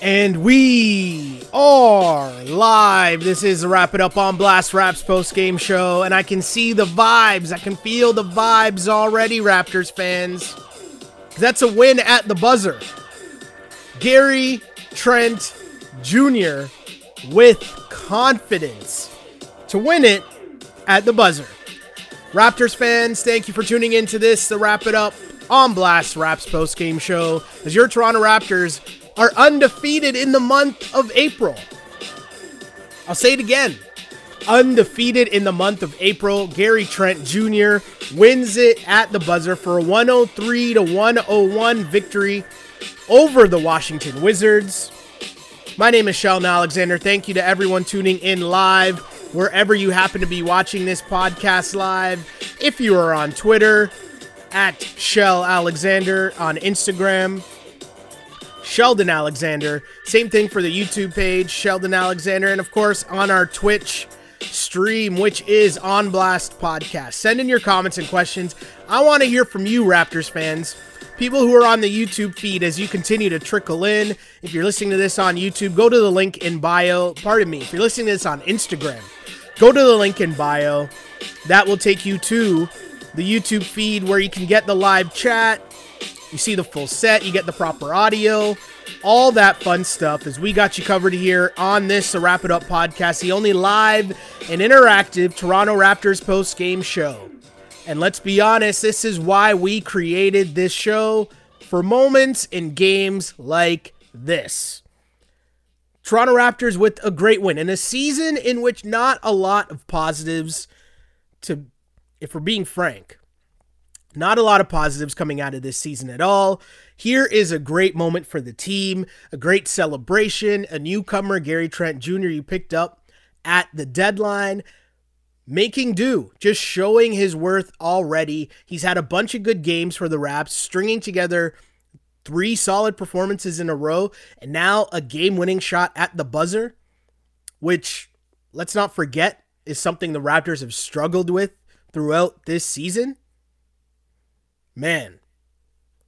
And we are live. This is Wrap It Up on Blast Raps post game show, and I can see the vibes. I can feel the vibes already, Raptors fans. That's a win at the buzzer. Gary Trent Jr. with confidence to win it at the buzzer. Raptors fans, thank you for tuning into this, the Wrap It Up on Blast Raps post game show, as your Toronto Raptors are undefeated in the month of April. I'll say it again. Undefeated in the month of April, Gary Trent Jr. wins it at the buzzer for a 103 to 101 victory over the Washington Wizards. My name is Sheldon Alexander. Thank you to everyone tuning in live, wherever you happen to be watching this podcast live. If you are on Twitter, at Shell Alexander, on Instagram, Sheldon Alexander. Same thing for the YouTube page, Sheldon Alexander, and of course on our Twitch stream, which is On Blast Podcast. Send in your comments and questions. I want to hear from you, Raptors fans. People who are on the YouTube feed as you continue to trickle in. If you're listening to this on YouTube, go to the link in bio. Pardon me. If you're listening to this on Instagram, go to the link in bio. That will take you to the YouTube feed where you can get the live chat, you see the full set, you get the proper audio, all that fun stuff as we got you covered here on this the Wrap It Up podcast, the only live and interactive Toronto Raptors post game show. And let's be honest, this is why we created this show for moments in games like this. Toronto Raptors with a great win in a season in which not a lot of positives to if we're being frank. Not a lot of positives coming out of this season at all. Here is a great moment for the team, a great celebration. A newcomer, Gary Trent Jr., you picked up at the deadline, making do, just showing his worth already. He's had a bunch of good games for the Raps, stringing together three solid performances in a row, and now a game winning shot at the buzzer, which, let's not forget, is something the Raptors have struggled with throughout this season. Man,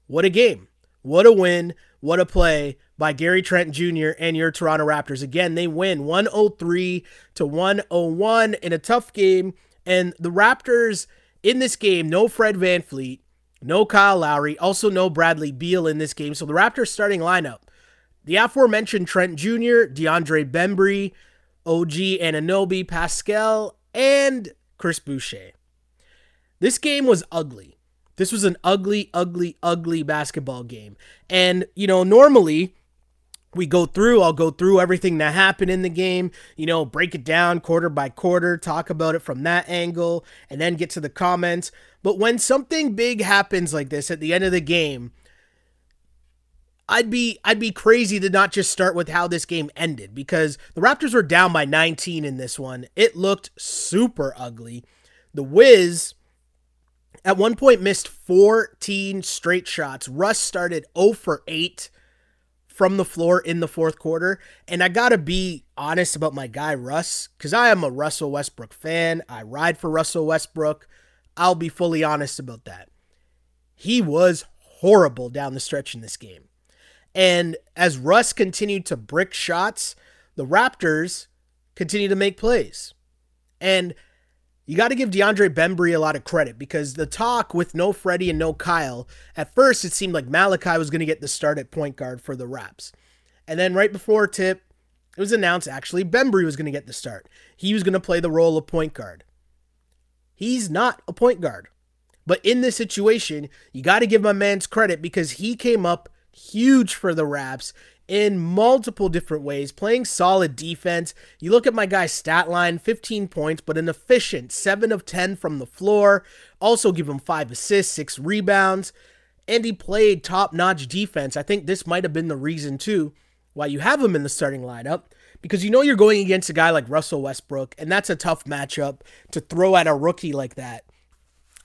what a game. What a win. What a play by Gary Trent Jr. and your Toronto Raptors. Again, they win 103 to 101 in a tough game. And the Raptors in this game, no Fred VanVleet, no Kyle Lowry, also no Bradley Beal in this game. So the Raptors starting lineup. The aforementioned Trent Jr., DeAndre Bembry, OG Anunoby, Pascal, and Chris Boucher. This game was ugly. This was an ugly, ugly, ugly basketball game. And, you know, normally we go through, I'll go through everything that happened in the game, you know, break it down quarter by quarter, talk about it from that angle, and then get to the comments. But when something big happens like this at the end of the game, I'd be I'd be crazy to not just start with how this game ended because the Raptors were down by 19 in this one. It looked super ugly. The Wiz at one point missed 14 straight shots. Russ started 0 for 8 from the floor in the fourth quarter. And I got to be honest about my guy, Russ, because I am a Russell Westbrook fan. I ride for Russell Westbrook. I'll be fully honest about that. He was horrible down the stretch in this game. And as Russ continued to brick shots, the Raptors continued to make plays. And you got to give DeAndre Bembry a lot of credit because the talk with no Freddie and no Kyle, at first it seemed like Malachi was going to get the start at point guard for the Raps. And then right before tip, it was announced actually Bembry was going to get the start. He was going to play the role of point guard. He's not a point guard. But in this situation, you got to give my man's credit because he came up huge for the Raps in multiple different ways, playing solid defense. You look at my guy's stat line 15 points, but an efficient 7 of 10 from the floor. Also, give him 5 assists, 6 rebounds, and he played top notch defense. I think this might have been the reason, too, why you have him in the starting lineup. Because you know you're going against a guy like Russell Westbrook, and that's a tough matchup to throw at a rookie like that.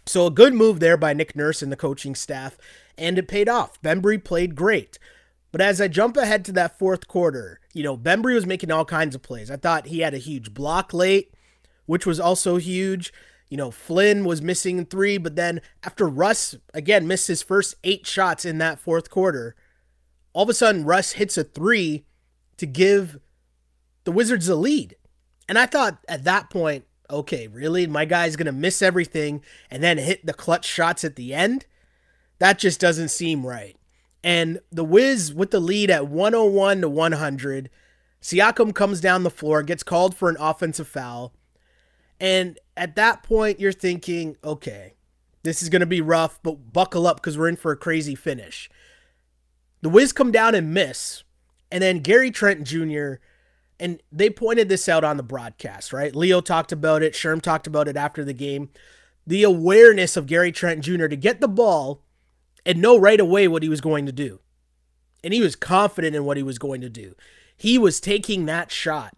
So, a good move there by Nick Nurse and the coaching staff, and it paid off. Bembry played great. But as I jump ahead to that fourth quarter, you know, Bembry was making all kinds of plays. I thought he had a huge block late, which was also huge. You know, Flynn was missing three, but then after Russ, again, missed his first eight shots in that fourth quarter, all of a sudden Russ hits a three to give the Wizards a lead. And I thought at that point, okay, really? My guy's going to miss everything and then hit the clutch shots at the end? That just doesn't seem right. And the Wiz with the lead at 101 to 100. Siakam comes down the floor, gets called for an offensive foul. And at that point, you're thinking, okay, this is going to be rough, but buckle up because we're in for a crazy finish. The Wiz come down and miss. And then Gary Trent Jr., and they pointed this out on the broadcast, right? Leo talked about it. Sherm talked about it after the game. The awareness of Gary Trent Jr. to get the ball and know right away what he was going to do. And he was confident in what he was going to do. He was taking that shot.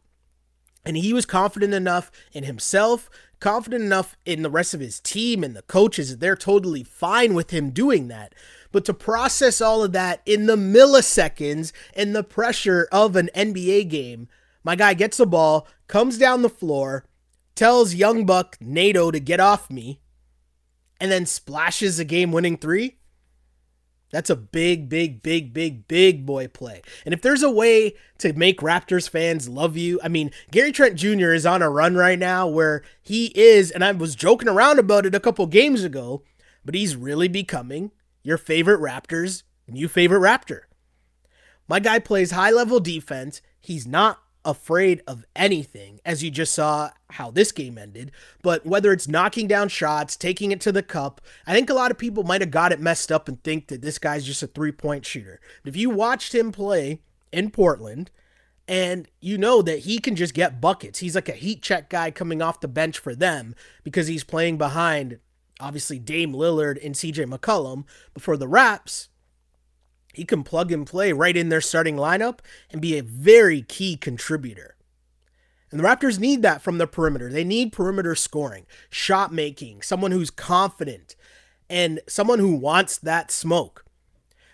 And he was confident enough in himself, confident enough in the rest of his team and the coaches that they're totally fine with him doing that. But to process all of that in the milliseconds and the pressure of an NBA game, my guy gets the ball, comes down the floor, tells Young Buck Neto to get off me, and then splashes a game winning three. That's a big, big, big, big, big boy play. And if there's a way to make Raptors fans love you, I mean, Gary Trent Jr. is on a run right now where he is, and I was joking around about it a couple games ago, but he's really becoming your favorite Raptors new favorite Raptor. My guy plays high level defense. He's not afraid of anything, as you just saw how this game ended. But whether it's knocking down shots, taking it to the cup, I think a lot of people might have got it messed up and think that this guy's just a three point shooter. But if you watched him play in Portland, and you know that he can just get buckets. He's like a heat check guy coming off the bench for them because he's playing behind, obviously, Dame Lillard and CJ McCollum. But for the Raps, he can plug and play right in their starting lineup and be a very key contributor. And the Raptors need that from the perimeter. They need perimeter scoring, shot making, someone who's confident, and someone who wants that smoke.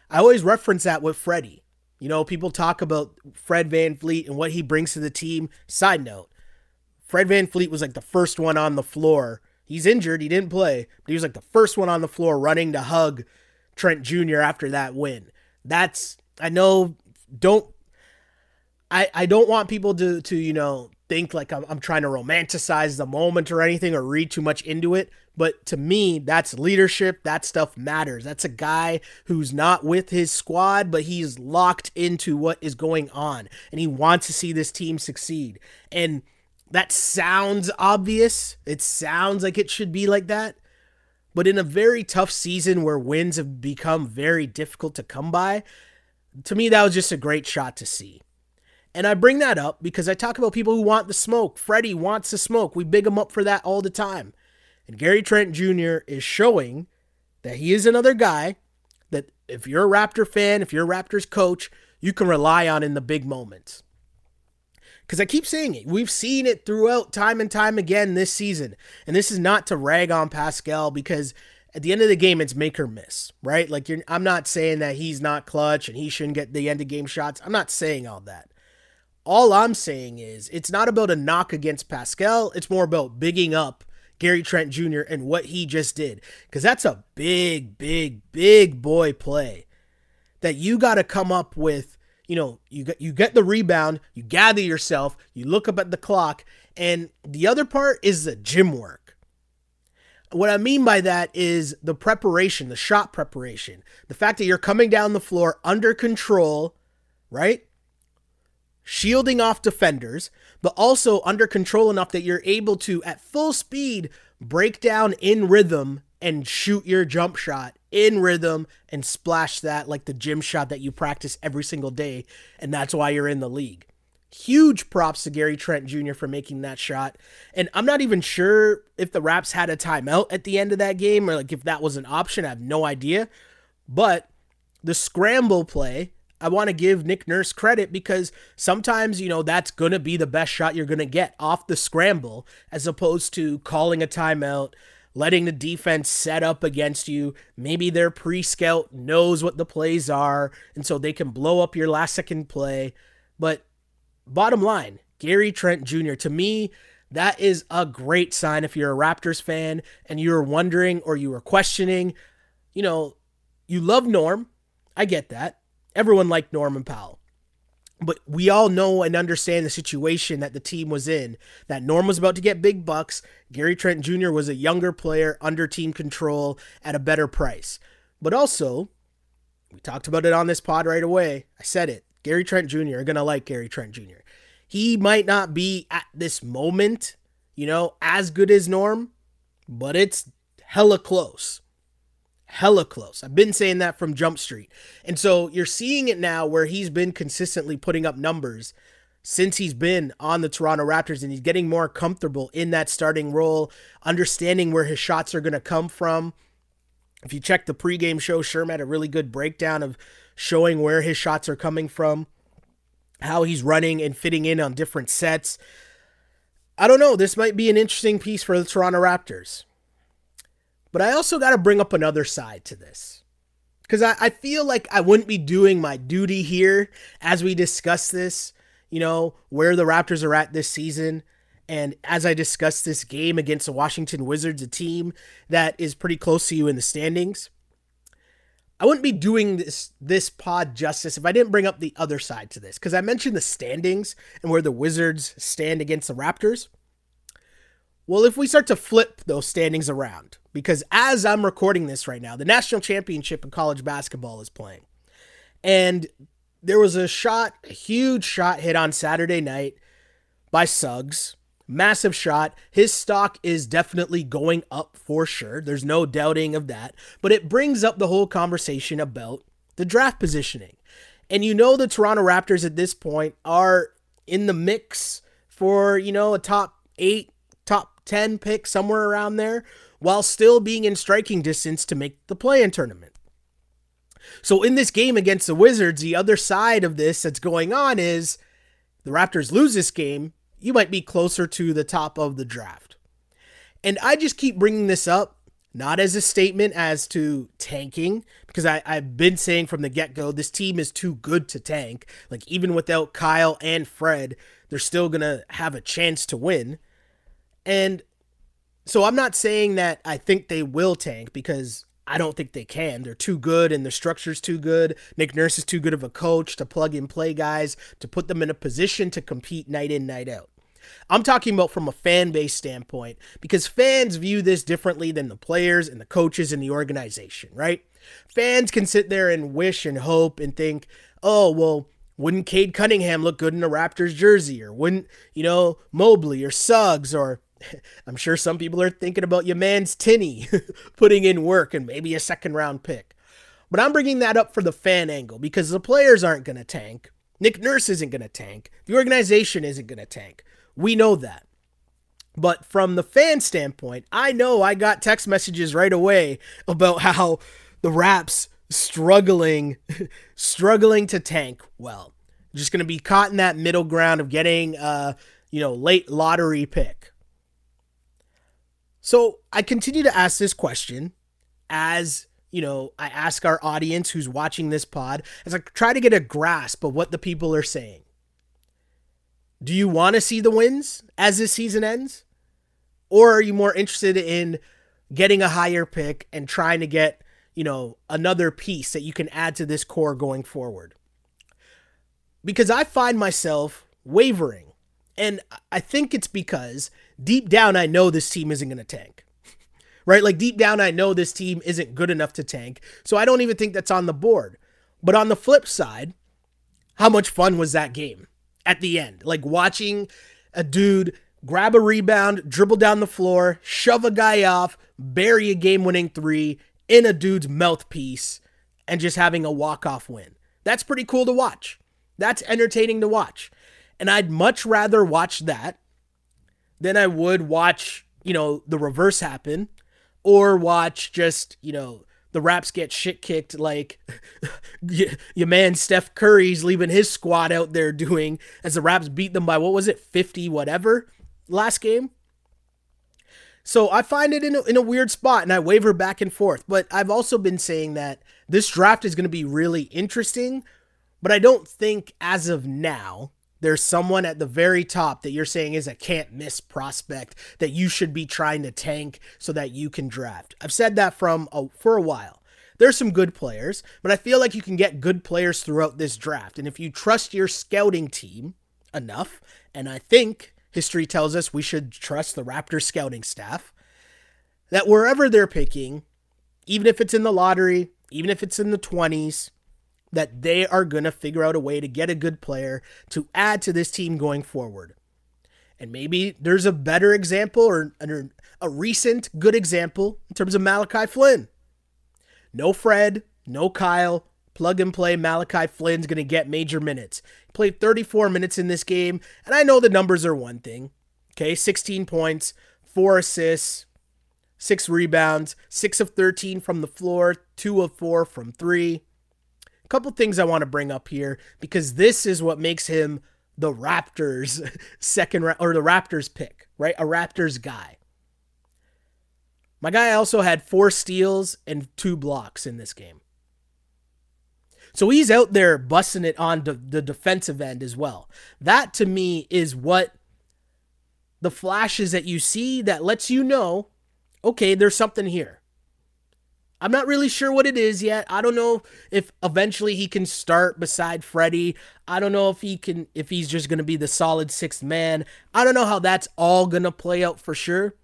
I always reference that with Freddie. You know, people talk about Fred VanVleet and what he brings to the team. Side note, Fred VanVleet was like the first one on the floor. He's injured, he didn't play, but he was like the first one on the floor running to hug Trent Jr. after that win that's I know don't I I don't want people to to you know think like I'm, I'm trying to romanticize the moment or anything or read too much into it. But to me that's leadership. That stuff matters. That's a guy who's not with his squad but he's locked into what is going on and he wants to see this team succeed. And that sounds obvious. It sounds like it should be like that but in a very tough season where wins have become very difficult to come by, to me, that was just a great shot to see. And I bring that up because I talk about people who want the smoke. Freddie wants the smoke. We big him up for that all the time. And Gary Trent Jr. is showing that he is another guy that if you're a Raptor fan, if you're a Raptors coach, you can rely on in the big moments because I keep saying it. We've seen it throughout time and time again this season. And this is not to rag on Pascal because at the end of the game, it's make or miss, right? Like, I'm not saying that he's not clutch and he shouldn't get the end of game shots. I'm not saying all that. All I'm saying is it's not about a knock against Pascal. It's more about bigging up Gary Trent Jr. and what he just did. Because that's a big, big, big boy play that you got to come up with you know, you get you get the rebound, you gather yourself, you look up at the clock, and the other part is the gym work. What I mean by that is the preparation, the shot preparation, the fact that you're coming down the floor under control, right? Shielding off defenders, but also under control enough that you're able to, at full speed, break down in rhythm and shoot your jump shot in rhythm and splash that like the gym shot that you practice every single day. And that's why you're in the league. Huge props to Gary Trent Jr. for making that shot. And I'm not even sure if the Raps had a timeout at the end of that game or like if that was an option. I have no idea. But the scramble play, I want to give Nick Nurse credit because sometimes, you know, that's going to be the best shot you're going to get off the scramble as opposed to calling a timeout, letting the defense set up against you. Maybe their pre scout knows what the plays are, and so they can blow up your last second play. But bottom line, Gary Trent Jr., to me, that is a great sign if you're a Raptors fan and you're wondering or you were questioning, you know, you love Norm. I get that. everyone liked Norman Powell. But we all know and understand the situation that the team was in. That Norm was about to get big bucks. Gary Trent Jr. was a younger player under team control at a better price. But also, we talked about it on this pod right away. I said it. Gary Trent Jr. are going to like Gary Trent Jr. He might not be at this moment, you know, as good as Norm, but it's hella close hella close. I've been saying that from Jump Street. And so you're seeing it now where he's been consistently putting up numbers since he's been on the Toronto Raptors and he's getting more comfortable in that starting role, understanding where his shots are going to come from. If you check the pregame show, Sherm had a really good breakdown of showing where his shots are coming from, how he's running and fitting in on different sets. I don't know. This might be an interesting piece for the Toronto Raptors. But I also got to bring up another side to this. Because I, I feel like I wouldn't be doing my duty here as we discuss this, you know, where the Raptors are at this season. And as I discuss this game against the Washington Wizards, a team that is pretty close to you in the standings, I wouldn't be doing this this pod justice if I didn't bring up the other side to this. Because I mentioned the standings and where the Wizards stand against the Raptors. Well, if we start to flip those standings around, because as I'm recording this right now, the national championship in college basketball is playing. And there was a shot, a huge shot hit on Saturday night by Suggs. Massive shot. His stock is definitely going up for sure. There's no doubting of that. But it brings up the whole conversation about the draft positioning. And you know, the Toronto Raptors at this point are in the mix for, you know, a top eight, top 10 pick, somewhere around there, while still being in striking distance to make the play in tournament. So, in this game against the Wizards, the other side of this that's going on is the Raptors lose this game, you might be closer to the top of the draft. And I just keep bringing this up, not as a statement as to tanking, because I, I've been saying from the get go, this team is too good to tank. Like, even without Kyle and Fred, they're still going to have a chance to win. And so I'm not saying that I think they will tank because I don't think they can. They're too good and the structure's too good. Nick Nurse is too good of a coach to plug and play guys to put them in a position to compete night in, night out. I'm talking about from a fan base standpoint because fans view this differently than the players and the coaches and the organization, right? Fans can sit there and wish and hope and think, oh, well, wouldn't Cade Cunningham look good in a Raptors jersey? Or wouldn't, you know, Mobley or Suggs or I'm sure some people are thinking about your man's Tinny putting in work and maybe a second round pick. But I'm bringing that up for the fan angle because the players aren't going to tank. Nick Nurse isn't going to tank. The organization isn't going to tank. We know that. But from the fan standpoint, I know I got text messages right away about how the Raps struggling struggling to tank well. Just going to be caught in that middle ground of getting uh, you know, late lottery pick. So I continue to ask this question as, you know, I ask our audience who's watching this pod as I try to get a grasp of what the people are saying. Do you want to see the wins as this season ends? Or are you more interested in getting a higher pick and trying to get, you know, another piece that you can add to this core going forward? Because I find myself wavering. And I think it's because deep down, I know this team isn't going to tank. right? Like deep down, I know this team isn't good enough to tank. So I don't even think that's on the board. But on the flip side, how much fun was that game at the end? Like watching a dude grab a rebound, dribble down the floor, shove a guy off, bury a game winning three in a dude's mouthpiece, and just having a walk off win. That's pretty cool to watch. That's entertaining to watch. And I'd much rather watch that than I would watch, you know, the reverse happen or watch just, you know, the Raps get shit kicked like your man Steph Curry's leaving his squad out there doing as the Raps beat them by what was it, 50 whatever last game. So I find it in a, in a weird spot and I waver back and forth. But I've also been saying that this draft is going to be really interesting, but I don't think as of now there's someone at the very top that you're saying is a can't miss prospect that you should be trying to tank so that you can draft. I've said that from a, for a while. There's some good players, but I feel like you can get good players throughout this draft. And if you trust your scouting team enough, and I think history tells us we should trust the Raptors scouting staff, that wherever they're picking, even if it's in the lottery, even if it's in the 20s, that they are going to figure out a way to get a good player to add to this team going forward. And maybe there's a better example or a recent good example in terms of Malachi Flynn. No Fred, no Kyle, plug and play Malachi Flynn's going to get major minutes. Played 34 minutes in this game, and I know the numbers are one thing. Okay, 16 points, 4 assists, 6 rebounds, 6 of 13 from the floor, 2 of 4 from 3. A couple things I want to bring up here because this is what makes him the Raptors second or the Raptors pick, right? A Raptors guy. My guy also had four steals and two blocks in this game. So he's out there busting it on the defensive end as well. That to me is what the flashes that you see that lets you know, okay, there's something here. I'm not really sure what it is yet. I don't know if eventually he can start beside Freddie. I don't know if he can if he's just going to be the solid sixth man. I don't know how that's all going to play out for sure.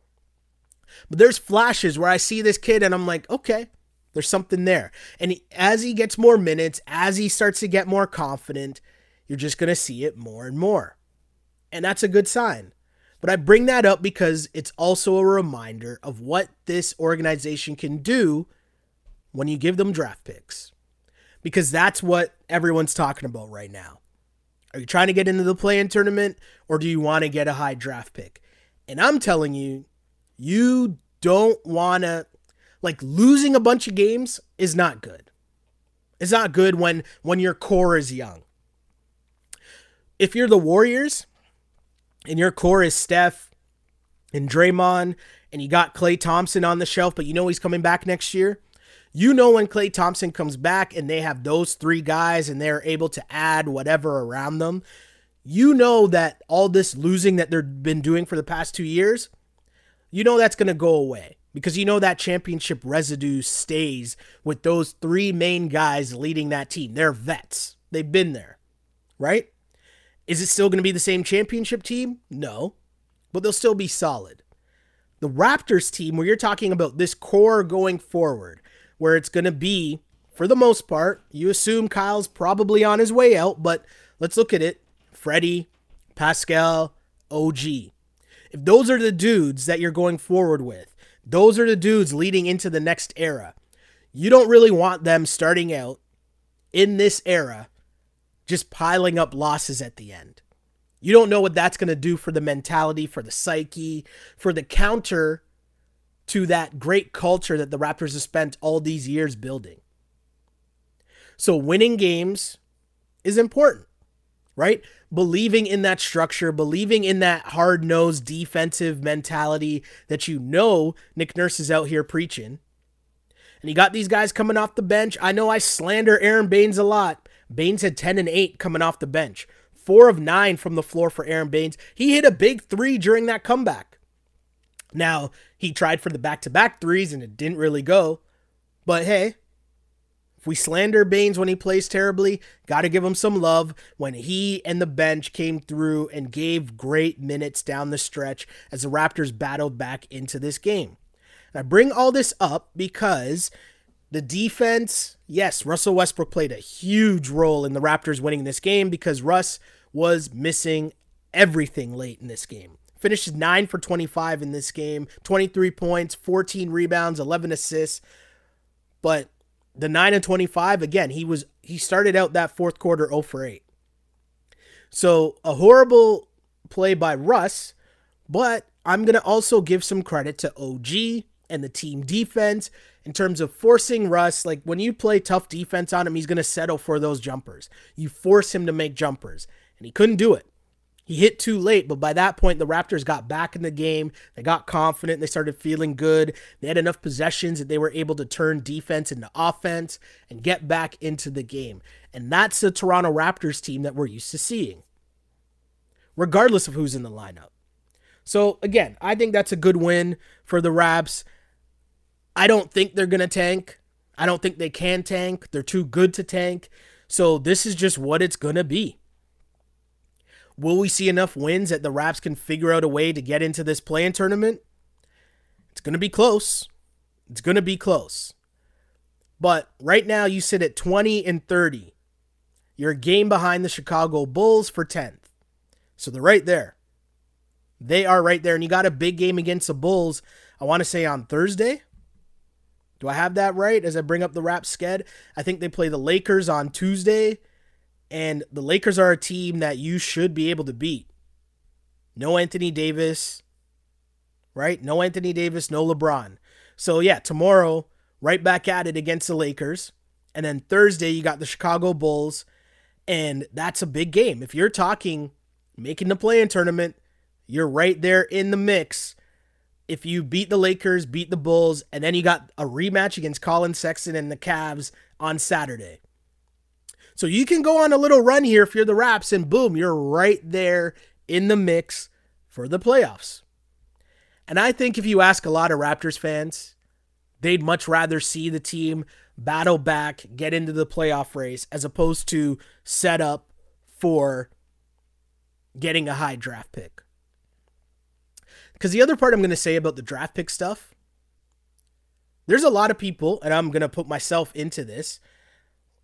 But there's flashes where I see this kid and I'm like, okay, there's something there. And he, as he gets more minutes, as he starts to get more confident, you're just going to see it more and more. And that's a good sign. But I bring that up because it's also a reminder of what this organization can do when you give them draft picks. Because that's what everyone's talking about right now. Are you trying to get into the play in tournament or do you want to get a high draft pick? And I'm telling you, you don't want to like losing a bunch of games is not good. It's not good when when your core is young. If you're the Warriors and your core is Steph and Draymond and you got Klay Thompson on the shelf, but you know he's coming back next year, you know when Klay Thompson comes back and they have those three guys and they're able to add whatever around them, you know that all this losing that they've been doing for the past two years you know that's going to go away because you know that championship residue stays with those three main guys leading that team. They're vets, they've been there, right? Is it still going to be the same championship team? No, but they'll still be solid. The Raptors team, where you're talking about this core going forward, where it's going to be, for the most part, you assume Kyle's probably on his way out, but let's look at it. Freddie, Pascal, OG. If those are the dudes that you're going forward with, those are the dudes leading into the next era. You don't really want them starting out in this era just piling up losses at the end. You don't know what that's going to do for the mentality, for the psyche, for the counter to that great culture that the Raptors have spent all these years building. So, winning games is important right? Believing in that structure, believing in that hard nosed defensive mentality that you know Nick Nurse is out here preaching. And you got these guys coming off the bench. I know I slander Aron Baynes a lot. Baynes had 10 and 8 coming off the bench, four of nine from the floor for Aron Baynes. He hit a big three during that comeback. Now, he tried for the back to back threes and it didn't really go. But hey, if we slander Baynes when he plays terribly, got to give him some love when he and the bench came through and gave great minutes down the stretch as the Raptors battled back into this game. And I bring all this up because the defense, yes, Russell Westbrook played a huge role in the Raptors winning this game because Russ was missing everything late in this game. Finished 9 for 25 in this game, 23 points, 14 rebounds, 11 assists. But the 9 and 25 again he was he started out that fourth quarter 0 for 8 so a horrible play by russ but i'm going to also give some credit to og and the team defense in terms of forcing russ like when you play tough defense on him he's going to settle for those jumpers. You force him to make jumpers and he couldn't do it he hit too late, but by that point, the Raptors got back in the game. They got confident. They started feeling good. They had enough possessions that they were able to turn defense into offense and get back into the game. And that's the Toronto Raptors team that we're used to seeing, regardless of who's in the lineup. So, again, I think that's a good win for the Raps. I don't think they're going to tank. I don't think they can tank. They're too good to tank. So this is just what it's going to be. Will we see enough wins that the Raps can figure out a way to get into this play-in tournament? It's going to be close. It's going to be close. But right now you sit at 20 and 30. You're a game behind the Chicago Bulls for 10th. So they're right there. They are right there. And you got a big game against the Bulls, I want to say on Thursday. Do I have that right as I bring up the rap sked? I think they play the Lakers on Tuesday. And the Lakers are a team that you should be able to beat. No Anthony Davis, right? No Anthony Davis, no LeBron. So, yeah, tomorrow, right back at it against the Lakers. And then Thursday, you got the Chicago Bulls. And that's a big game. If you're talking making the play in tournament, you're right there in the mix. If you beat the Lakers, beat the Bulls, and then you got a rematch against Collin Sexton and the Cavs on Saturday. So you can go on a little run here if you're the Raps, and boom, you're right there in the mix for the playoffs. And I think if you ask a lot of Raptors fans, they'd much rather see the team battle back, get into the playoff race, as opposed to set up for getting a high draft pick. Because the other part I'm going to say about the draft pick stuff, there's a lot of people, and I'm going to put myself into this.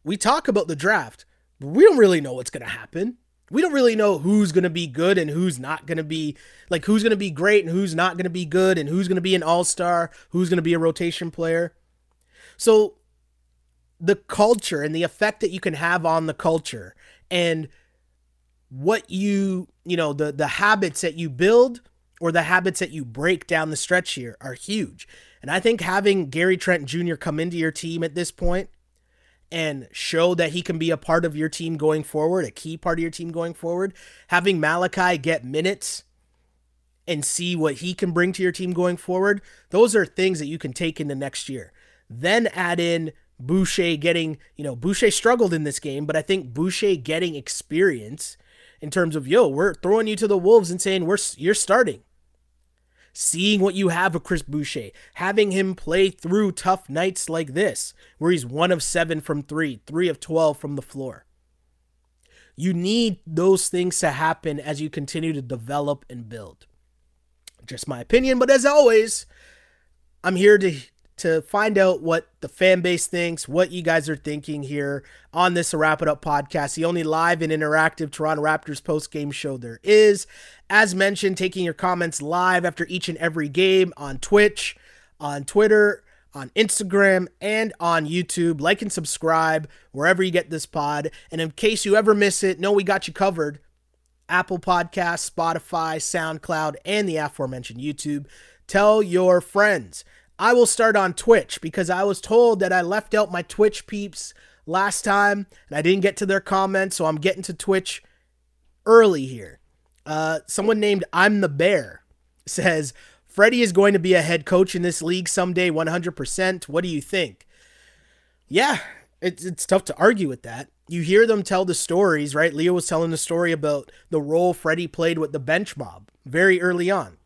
We talk about the draft, but we don't really know what's going to happen we don't really know who's going to be good and who's not going to be like who's going to be great and who's not going to be good and who's going to be an all-star, who's going to be a rotation player. So the culture and the effect that you can have on the culture and what you, you know, the the habits that you build or the habits that you break down the stretch here are huge. And I think having Gary Trent Jr. come into your team at this point and show that he can be a part of your team going forward, a key part of your team going forward. Having Malachi get minutes and see what he can bring to your team going forward, those are things that you can take into next year. Then add in Boucher getting, you know, Boucher struggled in this game, but I think Boucher getting experience in terms of, yo, we're throwing you to the Wolves and saying we're you're starting seeing what you have with Chris Boucher, having him play through tough nights like this, where he's one of seven from three, three of 12 from the floor. You need those things to happen as you continue to develop and build. Just my opinion, but as always, I'm here to to find out what the fan base thinks, what you guys are thinking here on this Wrap It Up podcast, the only live and interactive Toronto Raptors post game show there is. As mentioned, taking your comments live after each and every game on Twitch, on Twitter, on Instagram, and on YouTube. Like and subscribe wherever you get this pod. And in case you ever miss it, know we got you covered. Apple Podcasts, Spotify, SoundCloud, and the aforementioned YouTube. Tell your friends. I will start on Twitch because I was told that I left out my Twitch peeps last time and I didn't get to their comments, so I'm getting to Twitch early here. Uh, someone named I'm the Bear says, Freddie is going to be a head coach in this league someday, 100%. What do you think? Yeah, it's, it's tough to argue with that. You hear them tell the stories, right? Leo was telling the story about the role Freddie played with the bench mob very early on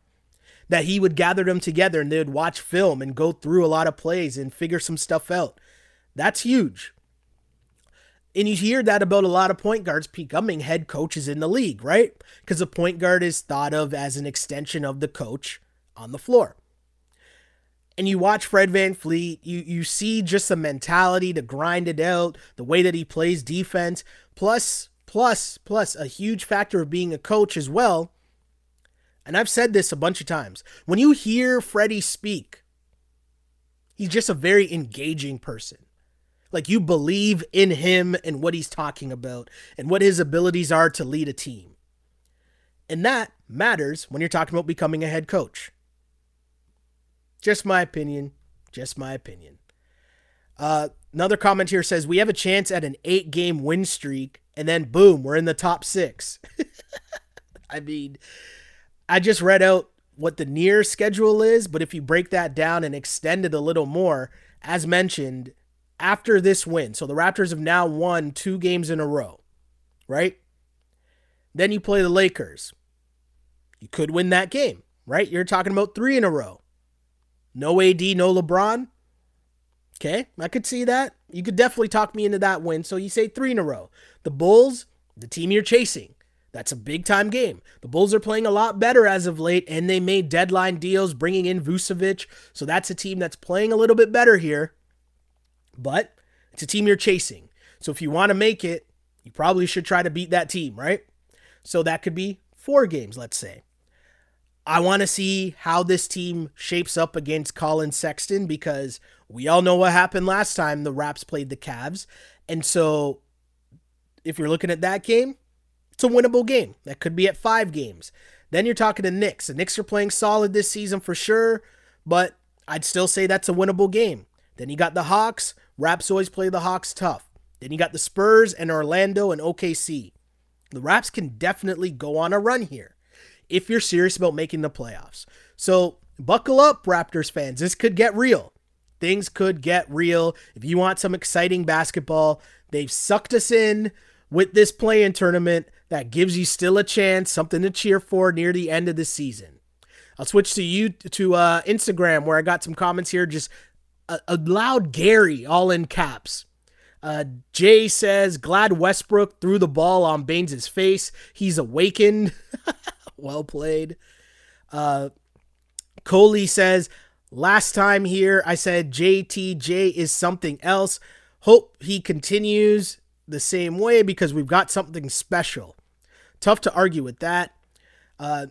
that he would gather them together and they would watch film and go through a lot of plays and figure some stuff out. That's huge. And you hear that about a lot of point guards becoming head coaches in the league, right? Because a point guard is thought of as an extension of the coach on the floor. And you watch Fred VanVleet, you you see just the mentality to grind it out, the way that he plays defense, plus plus plus a huge factor of being a coach as well and I've said this a bunch of times, when you hear Freddie speak, he's just a very engaging person. Like you believe in him and what he's talking about and what his abilities are to lead a team. And that matters when you're talking about becoming a head coach. Just my opinion. Just my opinion. Uh, another comment here says we have a chance at an eight game win streak, and then boom, we're in the top six. I mean, I just read out what the near schedule is, but if you break that down and extend it a little more, as mentioned, after this win, so the Raptors have now won two games in a row, right? Then you play the Lakers. You could win that game, right? You're talking about three in a row. No AD, no LeBron. Okay, I could see that. You could definitely talk me into that win. So you say three in a row. The Bulls, the team you're chasing. That's a big time game. The Bulls are playing a lot better as of late, and they made deadline deals, bringing in Vucevic. So that's a team that's playing a little bit better here. But it's a team you're chasing. So if you want to make it, you probably should try to beat that team, right? So that could be four games, let's say. I want to see how this team shapes up against Collin Sexton because we all know what happened last time the Raps played the Cavs. And so if you're looking at that game, it's a winnable game. That could be at five games. Then you're talking to Knicks. The Knicks are playing solid this season for sure, but I'd still say that's a winnable game. Then you got the Hawks. Raps always play the Hawks tough. Then you got the Spurs and Orlando and OKC. The Raps can definitely go on a run here if you're serious about making the playoffs. So buckle up, Raptors fans. This could get real. Things could get real. If you want some exciting basketball, they've sucked us in with this play in tournament that gives you still a chance, something to cheer for near the end of the season. I'll switch to you to uh, Instagram where I got some comments here. Just a, a loud Gary, all in caps. Uh, Jay says, glad Westbrook threw the ball on Baynes' face. He's awakened. well played. Uh, Coley says, last time here I said JTJ is something else. Hope he continues the same way because we've got something special. Tough to argue with that. Uh,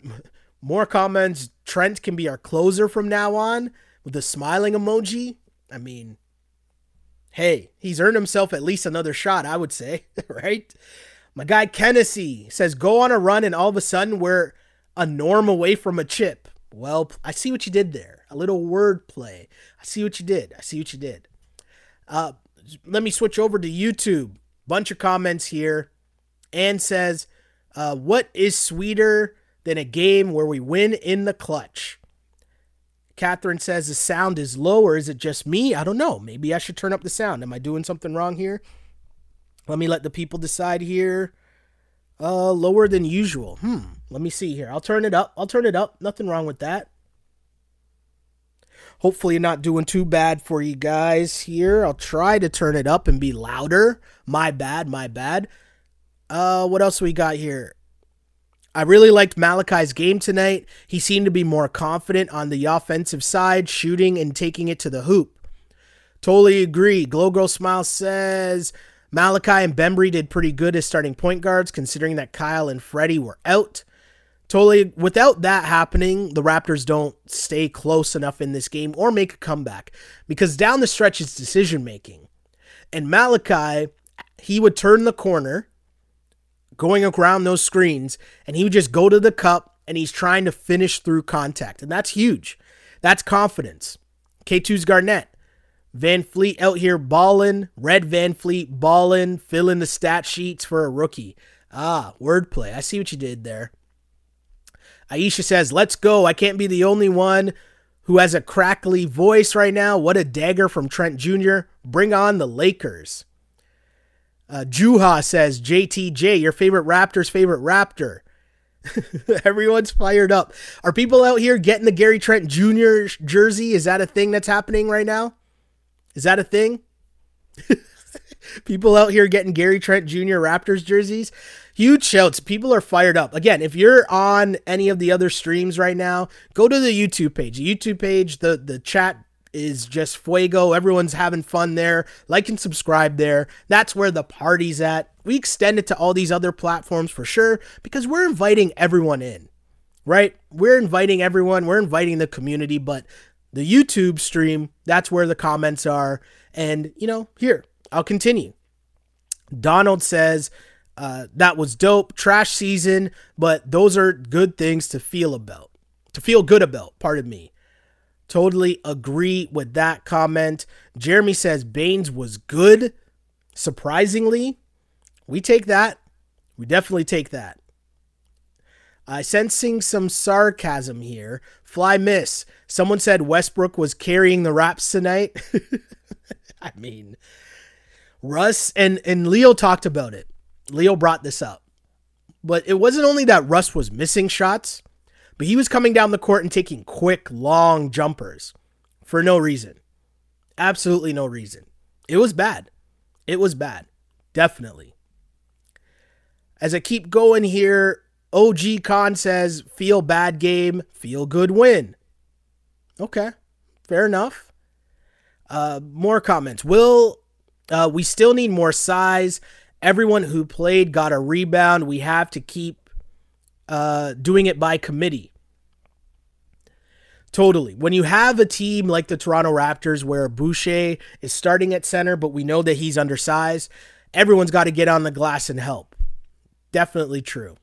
more comments. Trent can be our closer from now on with the smiling emoji. I mean, hey, he's earned himself at least another shot, I would say, right? My guy Kennedy says, go on a run and all of a sudden we're a norm away from a chip. Well, I see what you did there. A little word play. I see what you did. I see what you did. Uh, let me switch over to YouTube. Bunch of comments here. and says, uh, What is sweeter than a game where we win in the clutch? Catherine says, The sound is low, or is it just me? I don't know. Maybe I should turn up the sound. Am I doing something wrong here? Let me let the people decide here. Uh, lower than usual. Hmm. Let me see here. I'll turn it up. I'll turn it up. Nothing wrong with that. Hopefully, not doing too bad for you guys here. I'll try to turn it up and be louder. My bad, my bad. Uh, what else we got here? I really liked Malachi's game tonight. He seemed to be more confident on the offensive side, shooting and taking it to the hoop. Totally agree. Glow Girl Smile says Malachi and Bembry did pretty good as starting point guards, considering that Kyle and Freddie were out. Totally, without that happening, the Raptors don't stay close enough in this game or make a comeback because down the stretch it's decision making. And Malachi, he would turn the corner going around those screens and he would just go to the cup and he's trying to finish through contact. And that's huge. That's confidence. K2's Garnett. Van Fleet out here balling. Red Van Fleet balling, filling the stat sheets for a rookie. Ah, wordplay. I see what you did there. Aisha says, Let's go. I can't be the only one who has a crackly voice right now. What a dagger from Trent Jr. Bring on the Lakers. Uh, Juha says, JTJ, your favorite Raptors' favorite Raptor. Everyone's fired up. Are people out here getting the Gary Trent Jr. jersey? Is that a thing that's happening right now? Is that a thing? people out here getting Gary Trent Jr. Raptors jerseys. Huge shouts. People are fired up. Again, if you're on any of the other streams right now, go to the YouTube page. The YouTube page, the, the chat is just fuego. Everyone's having fun there. Like and subscribe there. That's where the party's at. We extend it to all these other platforms for sure because we're inviting everyone in, right? We're inviting everyone. We're inviting the community, but the YouTube stream, that's where the comments are. And, you know, here, I'll continue. Donald says, uh, that was dope. Trash season, but those are good things to feel about, to feel good about. Pardon me. Totally agree with that comment. Jeremy says Baynes was good. Surprisingly, we take that. We definitely take that. I uh, sensing some sarcasm here. Fly miss. Someone said Westbrook was carrying the raps tonight. I mean, Russ and and Leo talked about it. Leo brought this up. But it wasn't only that Russ was missing shots, but he was coming down the court and taking quick, long jumpers for no reason. Absolutely no reason. It was bad. It was bad. Definitely. As I keep going here, OG Khan says, feel bad game, feel good win. Okay, fair enough. Uh, more comments. Will uh, we still need more size? Everyone who played got a rebound. We have to keep uh, doing it by committee. Totally. When you have a team like the Toronto Raptors where Boucher is starting at center, but we know that he's undersized, everyone's got to get on the glass and help. Definitely true.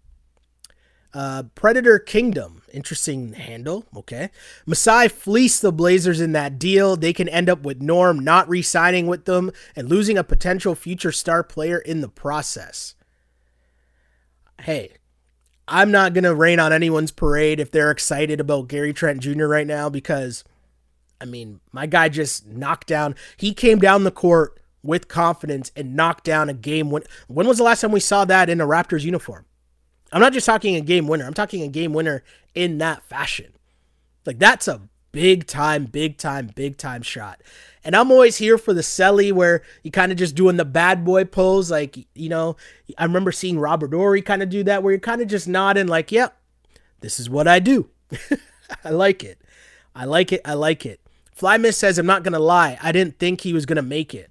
Uh, Predator Kingdom, interesting handle. Okay. Masai fleeced the Blazers in that deal. They can end up with Norm not re signing with them and losing a potential future star player in the process. Hey, I'm not going to rain on anyone's parade if they're excited about Gary Trent Jr. right now because, I mean, my guy just knocked down, he came down the court with confidence and knocked down a game. When, when was the last time we saw that in a Raptors uniform? I'm not just talking a game winner. I'm talking a game winner in that fashion. Like that's a big time, big time, big time shot. And I'm always here for the celly where you kind of just doing the bad boy pose. Like, you know, I remember seeing Robert Horry kind of do that where you're kind of just nodding like, yep, this is what I do. I like it. I like it. I like it. Flymiss says, I'm not going to lie. I didn't think he was going to make it.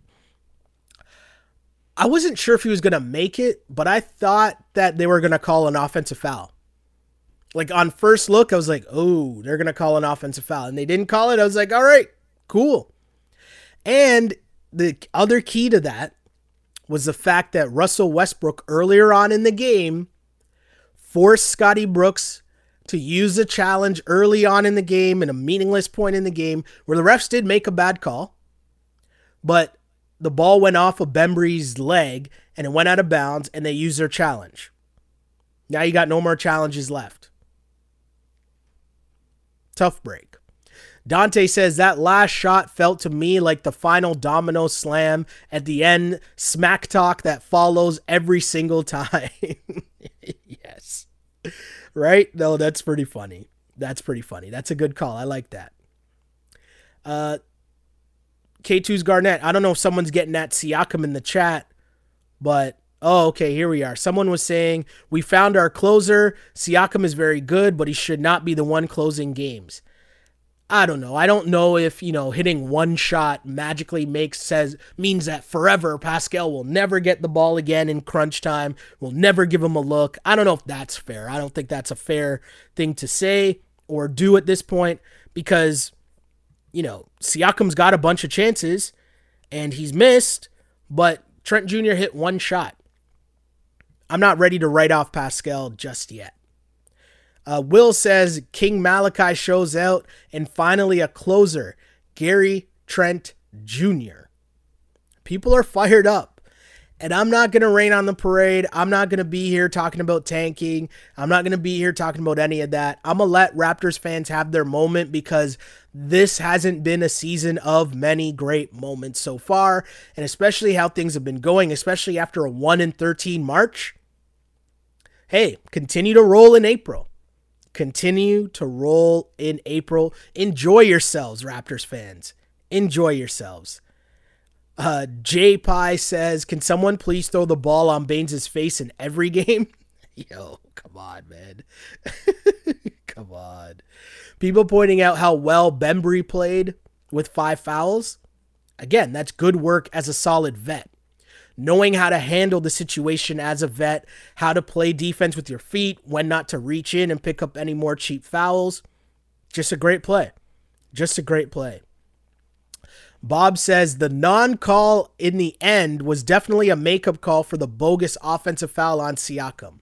I wasn't sure if he was going to make it, but I thought that they were going to call an offensive foul. Like on first look, I was like, oh, they're going to call an offensive foul. And they didn't call it. I was like, all right, cool. And the other key to that was the fact that Russell Westbrook earlier on in the game forced Scotty Brooks to use a challenge early on in the game in a meaningless point in the game where the refs did make a bad call. But the ball went off of Bembry's leg and it went out of bounds and they used their challenge. Now you got no more challenges left. Tough break. Dante says that last shot felt to me like the final domino slam at the end, smack talk that follows every single time. yes. Right? No, that's pretty funny. That's pretty funny. That's a good call. I like that. Uh, K2's Garnett. I don't know if someone's getting at Siakam in the chat, but oh, okay, here we are. Someone was saying, We found our closer. Siakam is very good, but he should not be the one closing games. I don't know. I don't know if, you know, hitting one shot magically makes says means that forever Pascal will never get the ball again in crunch time. We'll never give him a look. I don't know if that's fair. I don't think that's a fair thing to say or do at this point because you know, Siakam's got a bunch of chances and he's missed, but Trent Jr. hit one shot. I'm not ready to write off Pascal just yet. Uh, Will says King Malachi shows out, and finally a closer, Gary Trent Jr. People are fired up. And I'm not going to rain on the parade. I'm not going to be here talking about tanking. I'm not going to be here talking about any of that. I'm going to let Raptors fans have their moment because this hasn't been a season of many great moments so far. And especially how things have been going, especially after a 1 in 13 March. Hey, continue to roll in April. Continue to roll in April. Enjoy yourselves, Raptors fans. Enjoy yourselves. Uh, J Pie says, "Can someone please throw the ball on Baynes' face in every game?" Yo, come on, man. come on. People pointing out how well Bembry played with five fouls. Again, that's good work as a solid vet. Knowing how to handle the situation as a vet, how to play defense with your feet, when not to reach in and pick up any more cheap fouls. Just a great play. Just a great play. Bob says the non call in the end was definitely a makeup call for the bogus offensive foul on Siakam.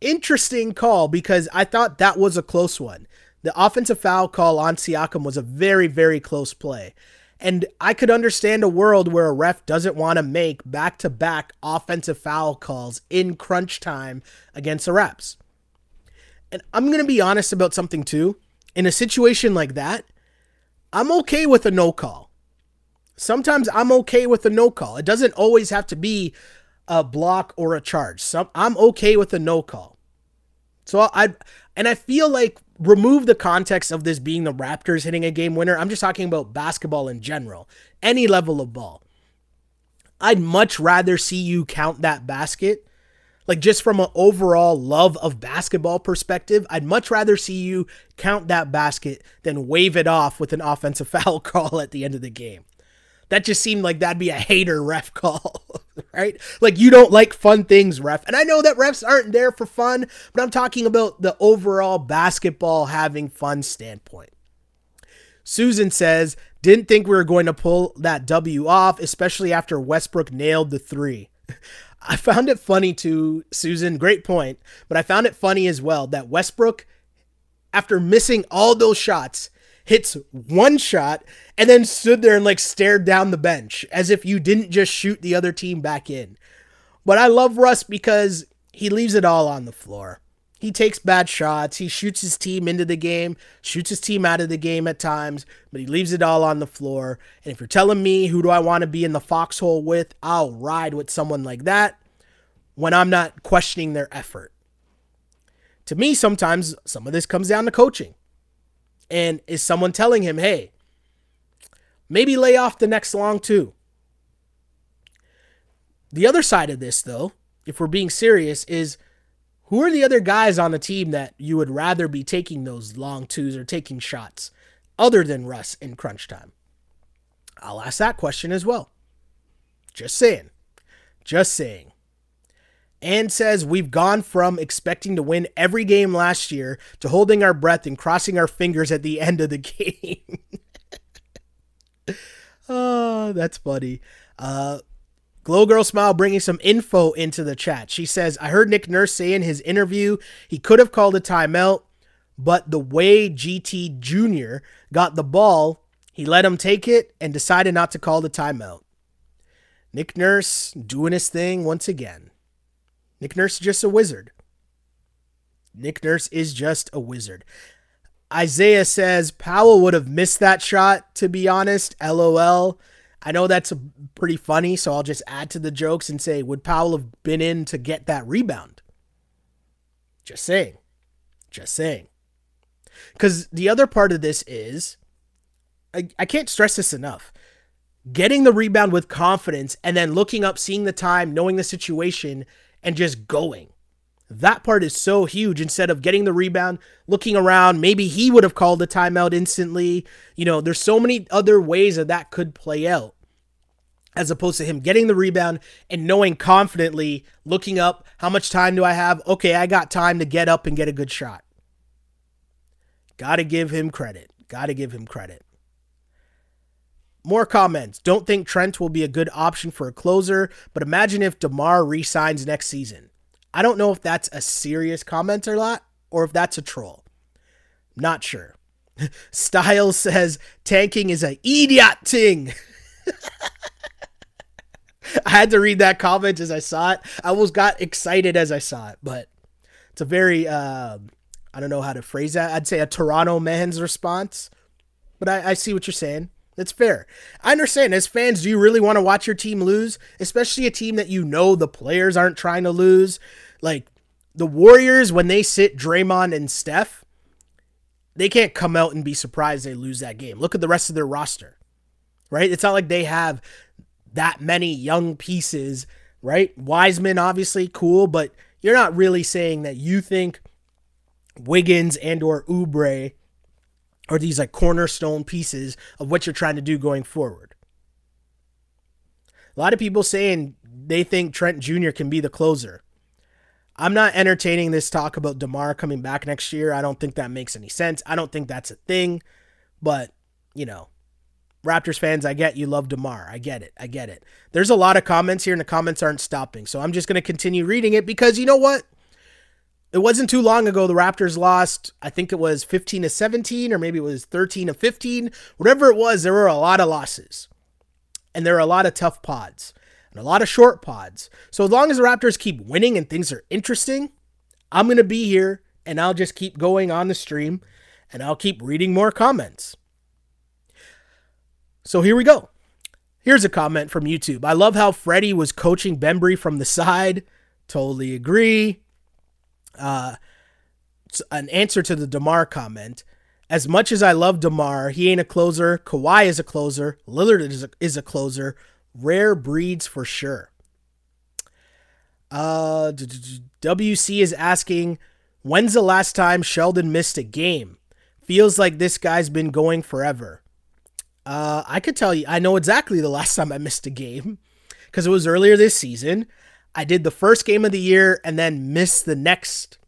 Interesting call because I thought that was a close one. The offensive foul call on Siakam was a very, very close play. And I could understand a world where a ref doesn't want to make back to back offensive foul calls in crunch time against the reps. And I'm going to be honest about something too. In a situation like that, I'm okay with a no call. Sometimes I'm okay with a no call. It doesn't always have to be a block or a charge. Some I'm okay with a no call. So I and I feel like remove the context of this being the Raptors hitting a game winner. I'm just talking about basketball in general, any level of ball. I'd much rather see you count that basket. Like just from an overall love of basketball perspective, I'd much rather see you count that basket than wave it off with an offensive foul call at the end of the game. That just seemed like that'd be a hater ref call, right? Like you don't like fun things, ref. And I know that refs aren't there for fun, but I'm talking about the overall basketball having fun standpoint. Susan says, didn't think we were going to pull that W off, especially after Westbrook nailed the three. I found it funny too, Susan. Great point. But I found it funny as well that Westbrook, after missing all those shots, hits one shot and then stood there and like stared down the bench as if you didn't just shoot the other team back in. But I love Russ because he leaves it all on the floor. He takes bad shots. He shoots his team into the game, shoots his team out of the game at times, but he leaves it all on the floor. And if you're telling me who do I want to be in the foxhole with, I'll ride with someone like that when I'm not questioning their effort. To me, sometimes some of this comes down to coaching. And is someone telling him, hey, maybe lay off the next long two? The other side of this, though, if we're being serious, is who are the other guys on the team that you would rather be taking those long twos or taking shots other than Russ in crunch time? I'll ask that question as well. Just saying. Just saying and says we've gone from expecting to win every game last year to holding our breath and crossing our fingers at the end of the game. oh, that's funny. Uh, Glow Girl Smile bringing some info into the chat. She says, I heard Nick Nurse say in his interview he could have called a timeout, but the way GT Jr. got the ball, he let him take it and decided not to call the timeout. Nick Nurse doing his thing once again. Nick Nurse is just a wizard. Nick Nurse is just a wizard. Isaiah says Powell would have missed that shot, to be honest. LOL. I know that's pretty funny, so I'll just add to the jokes and say, would Powell have been in to get that rebound? Just saying. Just saying. Because the other part of this is, I, I can't stress this enough. Getting the rebound with confidence and then looking up, seeing the time, knowing the situation, and just going. That part is so huge. Instead of getting the rebound, looking around, maybe he would have called a timeout instantly. You know, there's so many other ways that that could play out as opposed to him getting the rebound and knowing confidently, looking up, how much time do I have? Okay, I got time to get up and get a good shot. Got to give him credit. Got to give him credit. More comments. Don't think Trent will be a good option for a closer, but imagine if DeMar resigns next season. I don't know if that's a serious comment or not, or if that's a troll. Not sure. Styles says tanking is a idiot thing. I had to read that comment as I saw it. I almost got excited as I saw it, but it's a very uh, I don't know how to phrase that. I'd say a Toronto man's response, but I, I see what you're saying. That's fair. I understand. As fans, do you really want to watch your team lose? Especially a team that you know the players aren't trying to lose. Like the Warriors, when they sit Draymond and Steph, they can't come out and be surprised they lose that game. Look at the rest of their roster, right? It's not like they have that many young pieces, right? Wiseman, obviously, cool, but you're not really saying that you think Wiggins and or Oubre are these like cornerstone pieces of what you're trying to do going forward. A lot of people saying they think Trent Jr. can be the closer. I'm not entertaining this talk about DeMar coming back next year. I don't think that makes any sense. I don't think that's a thing. But, you know, Raptors fans, I get you love DeMar. I get it. I get it. There's a lot of comments here and the comments aren't stopping. So I'm just going to continue reading it because you know what? It wasn't too long ago the Raptors lost, I think it was 15 to 17 or maybe it was 13 to 15. Whatever it was, there were a lot of losses. And there are a lot of tough pods and a lot of short pods. So as long as the Raptors keep winning and things are interesting, I'm going to be here and I'll just keep going on the stream and I'll keep reading more comments. So here we go. Here's a comment from YouTube. I love how Freddie was coaching Bembry from the side. Totally agree. Uh, an answer to the DeMar comment. As much as I love DeMar, he ain't a closer. Kawhi is a closer. Lillard is a, is a closer. Rare breeds for sure. Uh, WC is asking, when's the last time Sheldon missed a game? Feels like this guy's been going forever. Uh, I could tell you, I know exactly the last time I missed a game because it was earlier this season. I did the first game of the year and then missed the next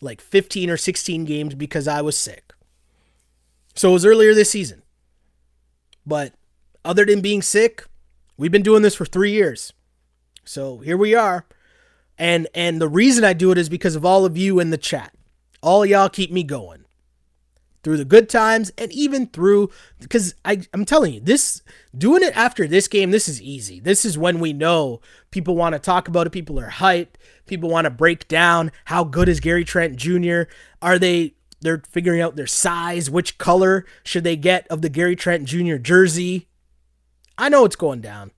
like 15 or 16 games because I was sick. So it was earlier this season. But other than being sick, we've been doing this for 3 years. So here we are. And and the reason I do it is because of all of you in the chat. All y'all keep me going through the good times and even through because I I'm telling you this doing it after this game this is easy. This is when we know people want to talk about it, people are hyped, people want to break down how good is Gary Trent Jr. Are they they're figuring out their size, which color should they get of the Gary Trent Jr. jersey. I know it's going down.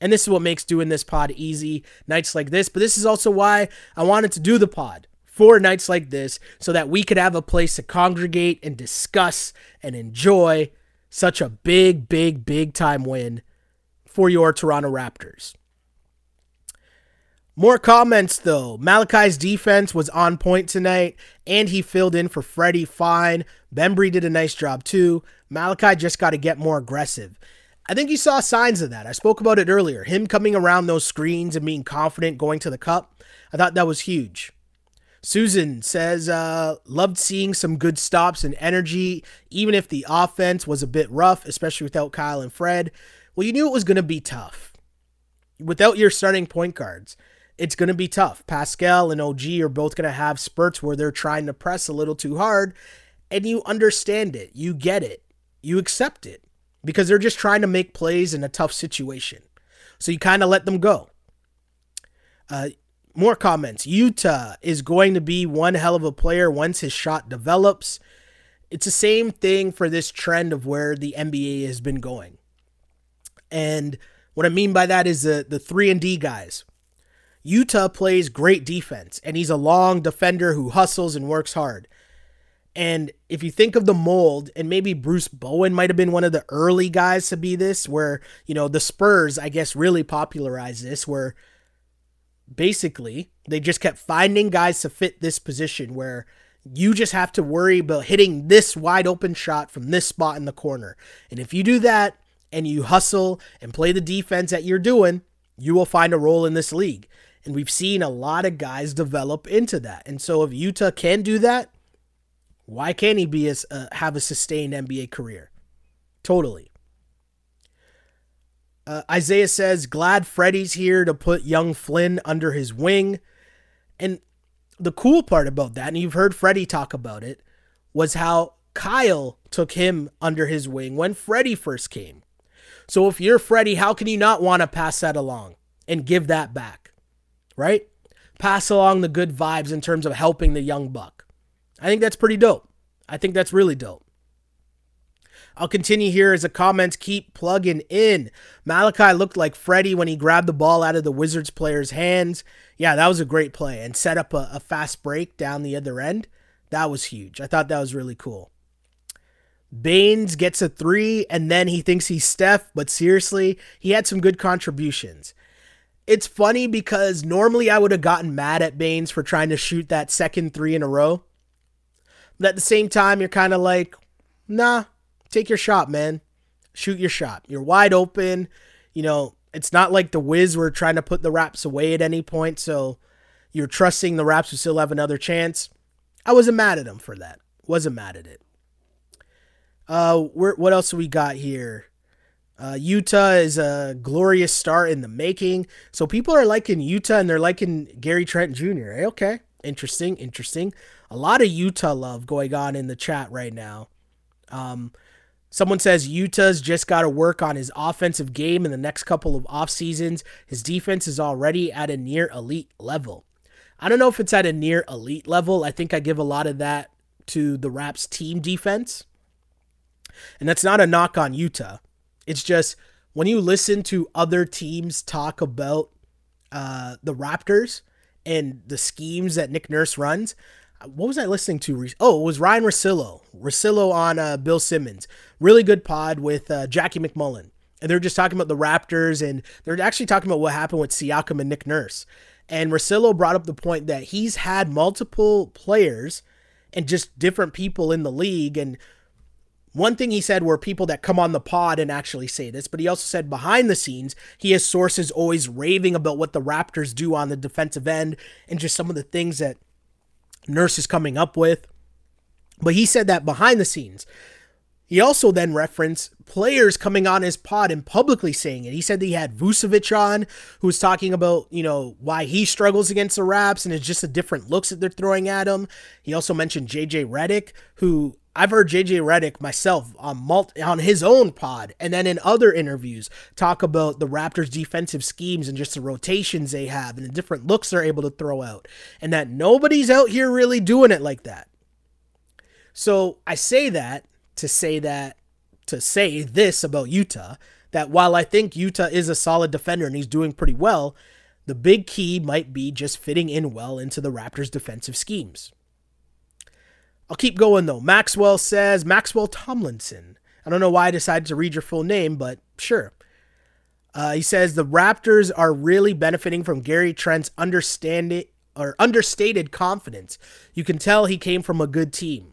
And this is what makes doing this pod easy, nights like this. But this is also why I wanted to do the pod for nights like this so that we could have a place to congregate and discuss and enjoy such a big, big, big time win for your Toronto Raptors. More comments though. Malachi's defense was on point tonight, and he filled in for Freddie fine. Bembry did a nice job too. Malachi just got to get more aggressive. I think you saw signs of that. I spoke about it earlier. Him coming around those screens and being confident going to the cup. I thought that was huge. Susan says, uh, loved seeing some good stops and energy, even if the offense was a bit rough, especially without Kyle and Fred. Well, you knew it was going to be tough. Without your starting point guards, it's going to be tough. Pascal and OG are both going to have spurts where they're trying to press a little too hard, and you understand it. You get it. You accept it because they're just trying to make plays in a tough situation. So you kind of let them go. Uh, more comments. Yuta is going to be one hell of a player once his shot develops. It's the same thing for this trend of where the NBA has been going. And what I mean by that is the the 3 and D guys. Yuta plays great defense and he's a long defender who hustles and works hard. And if you think of the mold, and maybe Bruce Bowen might have been one of the early guys to be this, where, you know, the Spurs, I guess, really popularized this, where basically they just kept finding guys to fit this position where you just have to worry about hitting this wide open shot from this spot in the corner. And if you do that and you hustle and play the defense that you're doing, you will find a role in this league. And we've seen a lot of guys develop into that. And so if Yuta can do that, why can't he be a, uh, have a sustained NBA career? Totally. Uh, Isaiah says, glad Freddie's here to put young Flynn under his wing. And the cool part about that, and you've heard Freddie talk about it, was how Kyle took him under his wing when Freddie first came. So if you're Freddie, how can you not want to pass that along and give that back? Right? Pass along the good vibes in terms of helping the young buck. I think that's pretty dope. I think that's really dope. I'll continue here as the comments keep plugging in. Malachi looked like Freddie when he grabbed the ball out of the Wizards player's hands. Yeah, that was a great play and set up a, a fast break down the other end. That was huge. I thought that was really cool. Baynes gets a three and then he thinks he's Steph, but seriously, he had some good contributions. It's funny because normally I would have gotten mad at Baynes for trying to shoot that second three in a row. But at the same time, you're kind of like, nah, take your shot, man. Shoot your shot. You're wide open. You know, it's not like the Wiz were trying to put the Raps away at any point, so you're trusting the Raps will still have another chance. I wasn't mad at him for that. Wasn't mad at it. Uh, what else we got here? Uh, Yuta is a glorious start in the making. So people are liking Yuta and they're liking Gary Trent Jr. Okay, interesting, interesting. A lot of Yuta love going on in the chat right now. Um, Someone says Yuta's just got to work on his offensive game in the next couple of off seasons. His defense is already at a near elite level. I don't know if it's at a near elite level. I think I give a lot of that to the Raps team defense. And that's not a knock on Yuta. It's just when you listen to other teams talk about uh, the Raptors and the schemes that Nick Nurse runs, what was I listening to? Oh, it was Ryen Russillo. Russillo on uh, Bill Simmons. Really good pod with uh, Jackie MacMullan. And they're just talking about the Raptors and they're actually talking about what happened with Siakam and Nick Nurse. And Russillo brought up the point that he's had multiple players and just different people in the league. And one thing he said were people that come on the pod and actually say this, but he also said behind the scenes, he has sources always raving about what the Raptors do on the defensive end and just some of the things that Nurse is coming up with. But he said that behind the scenes. He also then referenced players coming on his pod and publicly saying it. He said that he had Vucevic on, who was talking about, you know, why he struggles against the Raps and it's just the different looks that they're throwing at him. He also mentioned JJ Redick, who I've heard JJ Redick myself on multi, on his own pod and then in other interviews talk about the Raptors defensive schemes and just the rotations they have and the different looks they're able to throw out and that nobody's out here really doing it like that. So I say that to say that to say this about Yuta that while I think Yuta is a solid defender and he's doing pretty well, the big key might be just fitting in well into the Raptors defensive schemes. I'll keep going though. Maxwell says, Maxwell Tomlinson. I don't know why I decided to read your full name, but sure. Uh, he says the Raptors are really benefiting from Gary Trent's understanding or understated confidence. You can tell he came from a good team.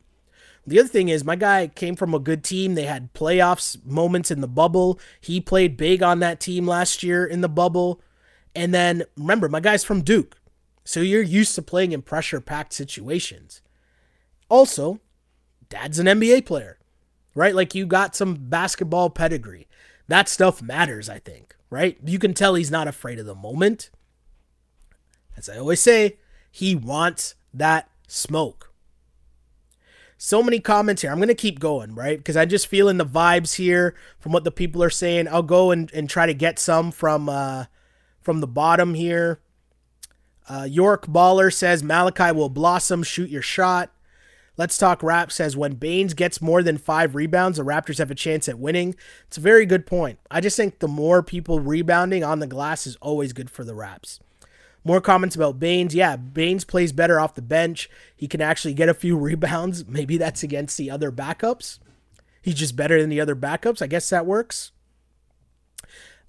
The other thing is, my guy came from a good team. They had playoffs moments in the bubble. He played big on that team last year in the bubble. And then remember, my guy's from Duke. So you're used to playing in pressure packed situations. Also, dad's an NBA player, right? Like you got some basketball pedigree. That stuff matters, I think, right? You can tell he's not afraid of the moment. As I always say, he wants that smoke. So many comments here. I'm going to keep going, right? Because I'm just feeling the vibes here from what the people are saying. I'll go and, and try to get some from uh, from the bottom here. Uh, York Baller says Malachi will blossom. Shoot your shot. Let's Talk Rap says when Baynes gets more than five rebounds, the Raptors have a chance at winning. It's a very good point. I just think the more people rebounding on the glass is always good for the Raps. More comments about Baynes. Yeah, Baynes plays better off the bench. He can actually get a few rebounds. Maybe that's against the other backups. He's just better than the other backups. I guess that works.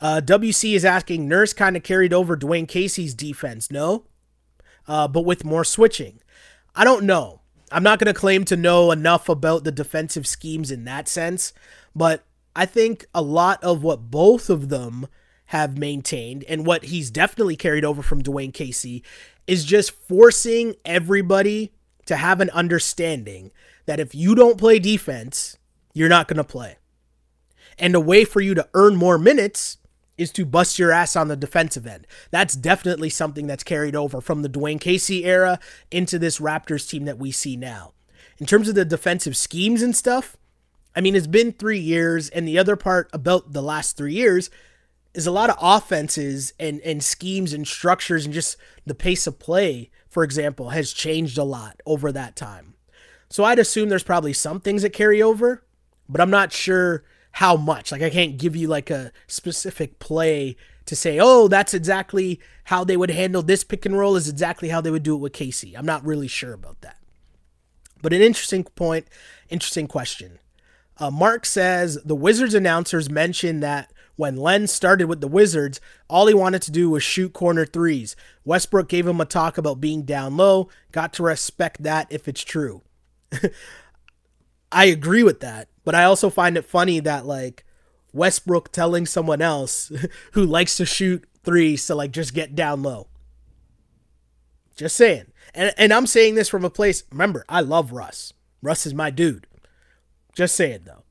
Uh, WC is asking Nurse kind of carried over Dwane Casey's defense. No, uh, but with more switching. I don't know. I'm not going to claim to know enough about the defensive schemes in that sense, but I think a lot of what both of them have maintained and what he's definitely carried over from Dwane Casey is just forcing everybody to have an understanding that if you don't play defense, you're not going to play. And a way for you to earn more minutes is to bust your ass on the defensive end. That's definitely something that's carried over from the Dwane Casey era into this Raptors team that we see now. In terms of the defensive schemes and stuff, I mean, it's been three years, and the other part about the last three years is a lot of offenses and, and schemes and structures and just the pace of play, for example, has changed a lot over that time. So I'd assume there's probably some things that carry over, but I'm not sure how much. Like I can't give you like a specific play to say, oh, that's exactly how they would handle this pick and roll is exactly how they would do it with Casey. I'm not really sure about that. But an interesting point, interesting question. Uh, Mark says the Wizards announcers mentioned that when Len started with the Wizards, all he wanted to do was shoot corner threes. Westbrook gave him a talk about being down low. Got to respect that if it's true. I agree with that. But I also find it funny that like Westbrook telling someone else who likes to shoot threes to like just get down low. Just saying. And and I'm saying this from a place, remember, I love Russ. Russ is my dude. Just saying though.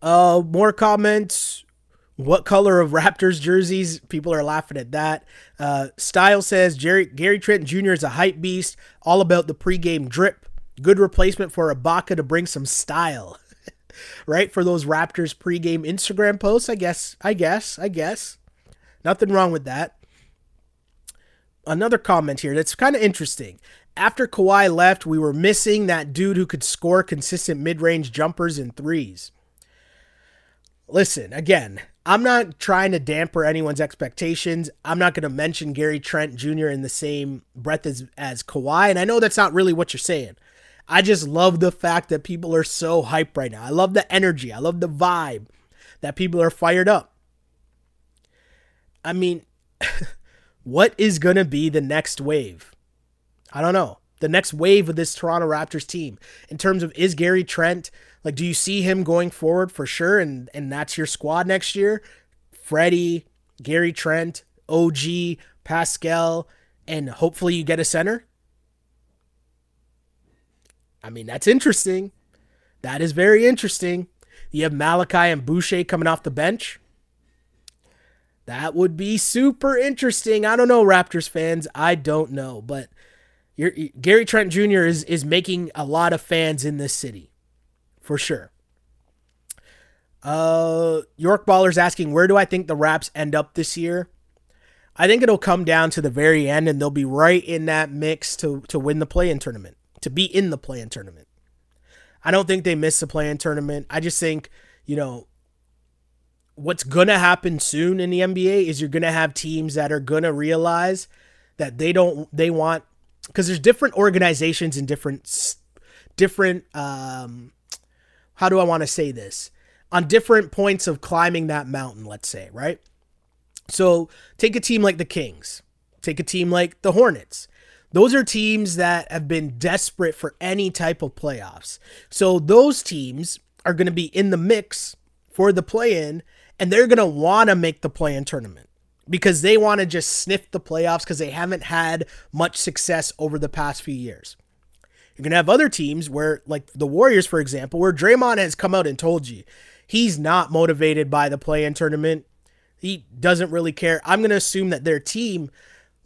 Uh more comments. What color of Raptors jerseys? People are laughing at that. Uh, Style says Jerry, Gary Trent Jr. is a hype beast, all about the pregame drip. Good replacement for Ibaka to bring some style. right? For those Raptors pregame Instagram posts, I guess, I guess, I guess. Nothing wrong with that. Another comment here that's kind of interesting. After Kawhi left, we were missing that dude who could score consistent mid range jumpers and threes. Listen, again, I'm not trying to damper anyone's expectations. I'm not going to mention Gary Trent Jr. in the same breath as, as Kawhi. And I know that's not really what you're saying. I just love the fact that people are so hyped right now. I love the energy. I love the vibe that people are fired up. I mean, what is going to be the next wave? I don't know. The next wave of this Toronto Raptors team in terms of is Gary Trent like do you see him going forward for sure and and that's your squad next year? Freddie, Gary Trent, OG, Pascal, and hopefully you get a center? I mean, that's interesting. That is very interesting. You have Malachi and Boucher coming off the bench. That would be super interesting. I don't know, Raptors fans. I don't know, but Gary Trent Jr. is is making a lot of fans in this city, for sure. Uh, York Baller's asking, where do I think the Raps end up this year? I think it'll come down to the very end, and they'll be right in that mix to to win the play-in tournament to be in the play in tournament. I don't think they miss the play in tournament. I just think, you know, what's going to happen soon in the NBA is you're going to have teams that are going to realize that they don't, they want, because there's different organizations and different, different, um, how do I want to say this? On different points of climbing that mountain, let's say, right? So take a team like the Kings, take a team like the Hornets those are teams that have been desperate for any type of playoffs. So those teams are going to be in the mix for the play in, and they're going to want to make the play in tournament because they want to just sniff the playoffs because they haven't had much success over the past few years. You're going to have other teams where, like the Warriors, for example, where Draymond has come out and told you he's not motivated by the play in tournament. He doesn't really care. I'm going to assume that their team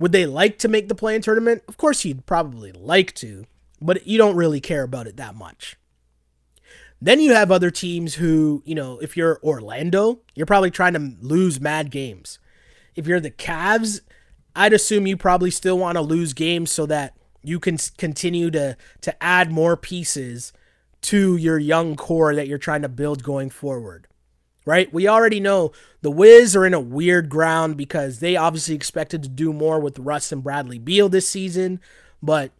would they like to make the play-in tournament? Of course, you'd probably like to, but you don't really care about it that much. Then you have other teams who, you know, if you're Orlando, you're probably trying to lose mad games. If you're the Cavs, I'd assume you probably still want to lose games so that you can continue to to add more pieces to your young core that you're trying to build going forward right? We already know the Wiz are in a weird ground because they obviously expected to do more with Russ and Bradley Beal this season, but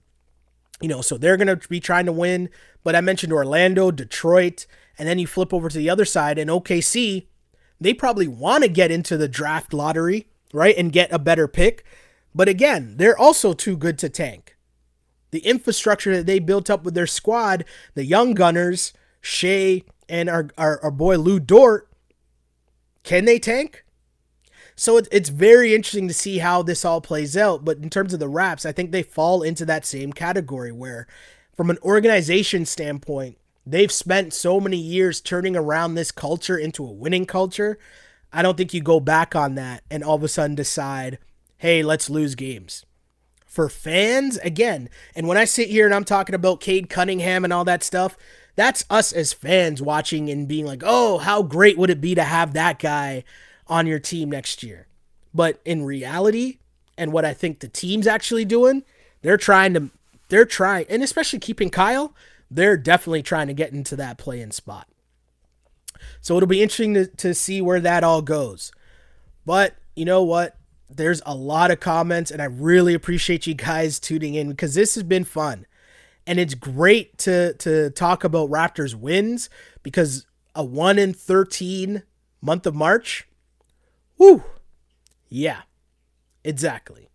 you know, so they're going to be trying to win. But I mentioned Orlando, Detroit, and then you flip over to the other side and OKC, they probably want to get into the draft lottery, right? And get a better pick. But again, they're also too good to tank. The infrastructure that they built up with their squad, the young gunners, Shai, and our, our, our boy Lu Dort, can they tank? So it, it's very interesting to see how this all plays out. But in terms of the Raps, I think they fall into that same category where, from an organization standpoint, they've spent so many years turning around this culture into a winning culture. I don't think you go back on that and all of a sudden decide, hey, let's lose games. For fans, again, and when I sit here and I'm talking about Cade Cunningham and all that stuff, that's us as fans watching and being like, oh, how great would it be to have that guy on your team next year? But in reality, and what I think the team's actually doing, they're trying to, they're trying, and especially keeping Kyle, they're definitely trying to get into that play in spot. So it'll be interesting to, to see where that all goes. But you know what? There's a lot of comments, and I really appreciate you guys tuning in because this has been fun and it's great to to talk about Raptors wins because a 1 in 13 month of March. Whoo. Yeah. Exactly.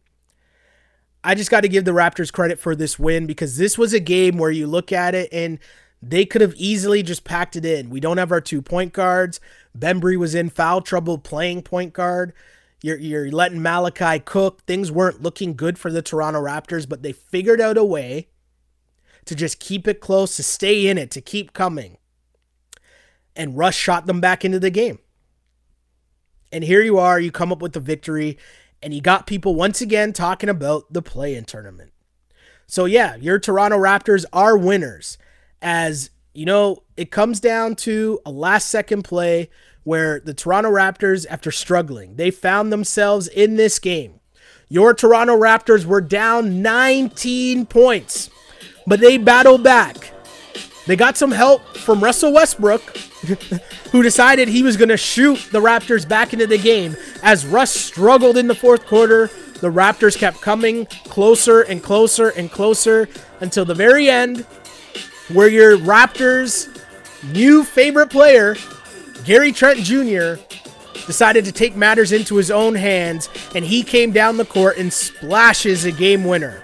I just got to give the Raptors credit for this win because this was a game where you look at it and they could have easily just packed it in. We don't have our two point guards. Bembry was in foul trouble playing point guard. You're, you're letting Malachi cook. Things weren't looking good for the Toronto Raptors, but they figured out a way to just keep it close, to stay in it, to keep coming. And Russ shot them back into the game. And here you are, you come up with the victory, and you got people once again talking about the play in tournament. So, yeah, your Toronto Raptors are winners. As you know, it comes down to a last second play where the Toronto Raptors, after struggling, they found themselves in this game. Your Toronto Raptors were down 19 points but they battled back. They got some help from Russell Westbrook, who decided he was going to shoot the Raptors back into the game. As Russ struggled in the fourth quarter, the Raptors kept coming closer and closer and closer until the very end, where your Raptors' new favorite player, Gary Trent Jr., decided to take matters into his own hands, and he came down the court and splashes a game winner.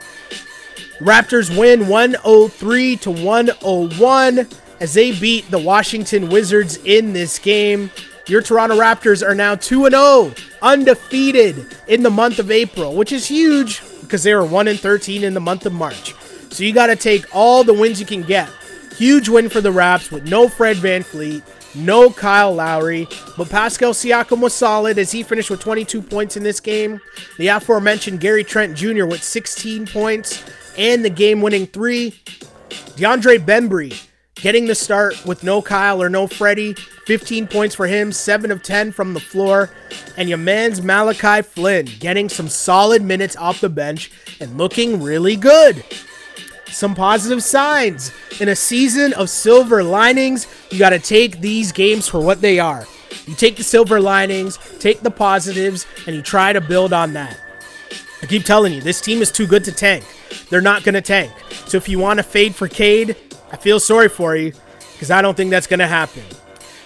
Raptors win 103 to 101 as they beat the Washington Wizards in this game. Your Toronto Raptors are now 2 0, undefeated in the month of April, which is huge because they were 1 13 in the month of March. So you got to take all the wins you can get. Huge win for the Raps with no Fred VanVleet, no Kyle Lowry, but Pascal Siakam was solid as he finished with 22 points in this game. The aforementioned Gary Trent Jr. with 16 points and the game winning three. DeAndre Bembry getting the start with no Kyle or no Freddie. 15 points for him, 7 of 10 from the floor. And your man's Malachi Flynn getting some solid minutes off the bench and looking really good some positive signs. In a season of silver linings, you got to take these games for what they are. You take the silver linings, take the positives, and you try to build on that. I keep telling you, this team is too good to tank. They're not going to tank. So if you want to fade for Cade, I feel sorry for you because I don't think that's going to happen.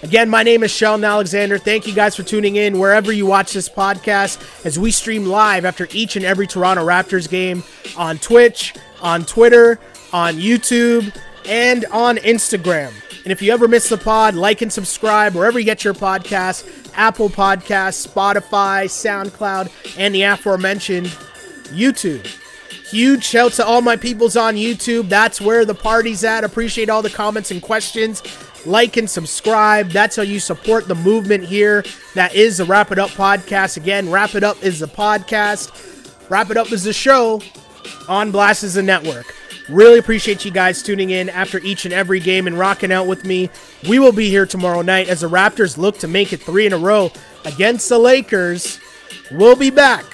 Again, my name is Sheldon Alexander. Thank you guys for tuning in wherever you watch this podcast as we stream live after each and every Toronto Raptors game on Twitch, on Twitter, on YouTube, and on Instagram. And if you ever miss the pod, like and subscribe wherever you get your podcasts Apple Podcasts, Spotify, SoundCloud, and the aforementioned YouTube. Huge shout to all my peoples on YouTube. That's where the party's at. Appreciate all the comments and questions. Like and subscribe. That's how you support the movement here. That is the Wrap It Up podcast. Again, Wrap It Up is the podcast. Wrap It Up is the show on Blast is the network. Really appreciate you guys tuning in after each and every game and rocking out with me. We will be here tomorrow night as the Raptors look to make it three in a row against the Lakers. We'll be back.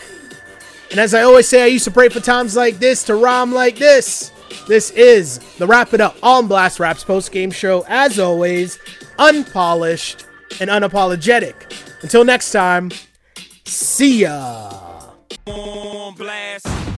And as I always say, I used to pray for times like this to rhyme like this. This is the Wrap It Up on Blast Raps post game show. As always, unpolished and unapologetic. Until next time, see ya.